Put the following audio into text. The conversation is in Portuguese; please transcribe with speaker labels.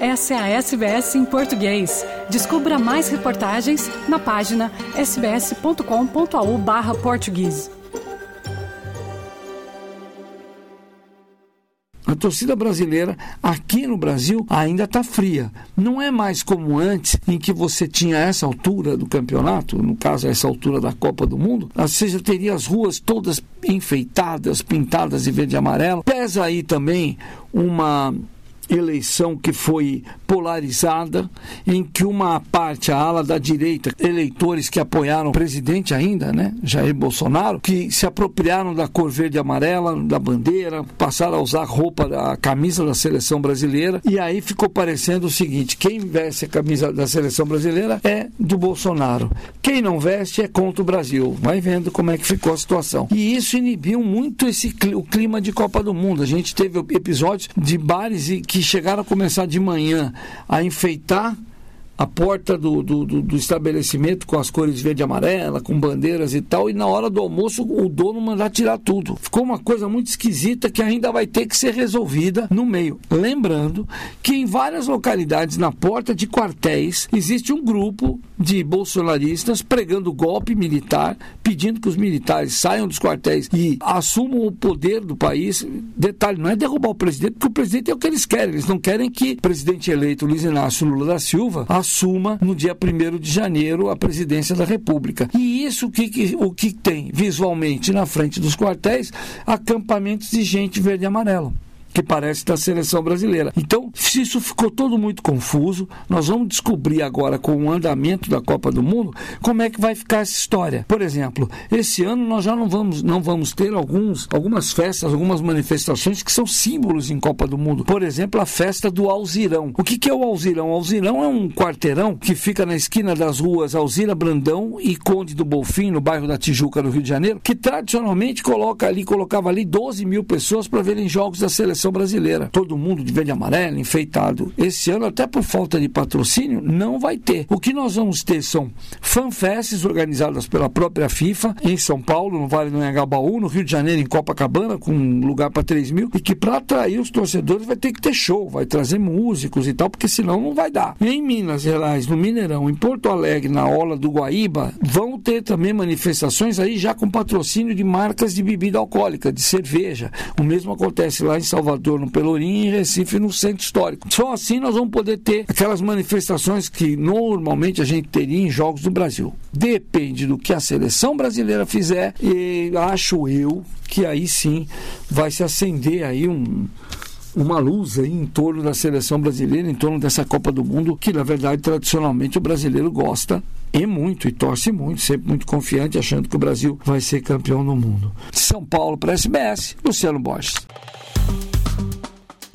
Speaker 1: Essa é a SBS em português. Descubra mais reportagens na página sbs.com.au/português.
Speaker 2: A torcida brasileira aqui no Brasil ainda está fria. Não é mais como antes, em que você tinha essa altura do campeonato, no caso, essa altura da Copa do Mundo, ou seja, teria as ruas todas enfeitadas, pintadas de verde e amarelo. Pesa aí também uma eleição que foi polarizada, em que uma parte, a ala da direita, eleitores que apoiaram o presidente ainda, né, Jair Bolsonaro, que se apropriaram da cor verde e amarela, da bandeira, passaram a usar roupa, a camisa da seleção brasileira, e aí ficou parecendo o seguinte: quem veste a camisa da seleção brasileira é do Bolsonaro, quem não veste é contra o Brasil. Vai vendo como é que ficou a situação. E isso inibiu muito esse o clima de Copa do Mundo. A gente teve episódios de bares que que chegaram a começar de manhã a enfeitar a porta do, do, do, estabelecimento com as cores verde e amarela, com bandeiras e tal, e na hora do almoço o dono mandar tirar tudo. Ficou uma coisa muito esquisita que ainda vai ter que ser resolvida no meio. Lembrando que em várias localidades, na porta de quartéis, existe um grupo de bolsonaristas pregando golpe militar, pedindo que os militares saiam dos quartéis e assumam o poder do país. Detalhe, não é derrubar o presidente, porque o presidente é o que eles querem. Eles não querem que o presidente eleito Luiz Inácio Lula da Silva assuma no dia 1 de janeiro a presidência da República. E isso o que, o que tem visualmente na frente dos quartéis? Acampamentos de gente verde e amarelo que parece da seleção brasileira. Então, se isso ficou todo muito confuso, nós vamos descobrir agora com o andamento da Copa do Mundo como é que vai ficar essa história. Por exemplo, esse ano nós já não vamos, não vamos ter alguns, algumas festas, algumas manifestações que são símbolos em Copa do Mundo. Por exemplo, a festa do Alzirão. O que, que é o Alzirão? O Alzirão é um quarteirão que fica na esquina das ruas Alzira Brandão e Conde do Bolfim, no bairro da Tijuca, no Rio de Janeiro, que tradicionalmente coloca ali, colocava ali 12 mil pessoas para verem jogos da seleção seleção brasileira. Todo mundo de verde e amarelo, enfeitado. Esse ano, até por falta de patrocínio, não vai ter. O que nós vamos ter são fanfests organizadas pela própria FIFA em São Paulo, no Vale do Anhangabaú, no Rio de Janeiro, em Copacabana, com um lugar para 3 mil, e que para atrair os torcedores vai ter que ter show, vai trazer músicos e tal, porque senão não vai dar. Em Minas Gerais, no Mineirão, em Porto Alegre, na Ola do Guaíba, vão ter também manifestações aí já com patrocínio de marcas de bebida alcoólica, de cerveja. O mesmo acontece lá em Salvador Salvador, no Pelourinho, e Recife, no Centro Histórico. Só assim nós vamos poder ter aquelas manifestações que normalmente a gente teria em Jogos do Brasil. Depende do que a seleção brasileira fizer, e acho eu que aí sim vai se acender aí um uma luz aí em torno da seleção brasileira, em torno dessa Copa do Mundo, que na verdade tradicionalmente o brasileiro gosta e muito, e torce muito, sempre muito confiante, achando que o Brasil vai ser campeão do mundo. São Paulo para SBS, Luciano Borges.